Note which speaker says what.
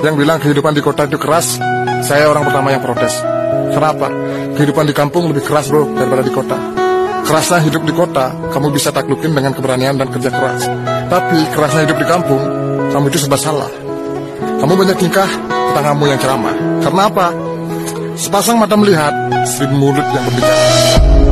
Speaker 1: yang bilang kehidupan di kota itu keras, saya orang pertama yang protes. Kenapa? Kehidupan di kampung lebih keras bro daripada di kota. Kerasnya hidup di kota, kamu bisa taklukin dengan keberanian dan kerja keras. Tapi kerasnya hidup di kampung, kamu itu sebab salah. Kamu banyak tingkah, tetanggamu yang ceramah. Karena apa? Sepasang mata melihat, seribu mulut yang berbicara.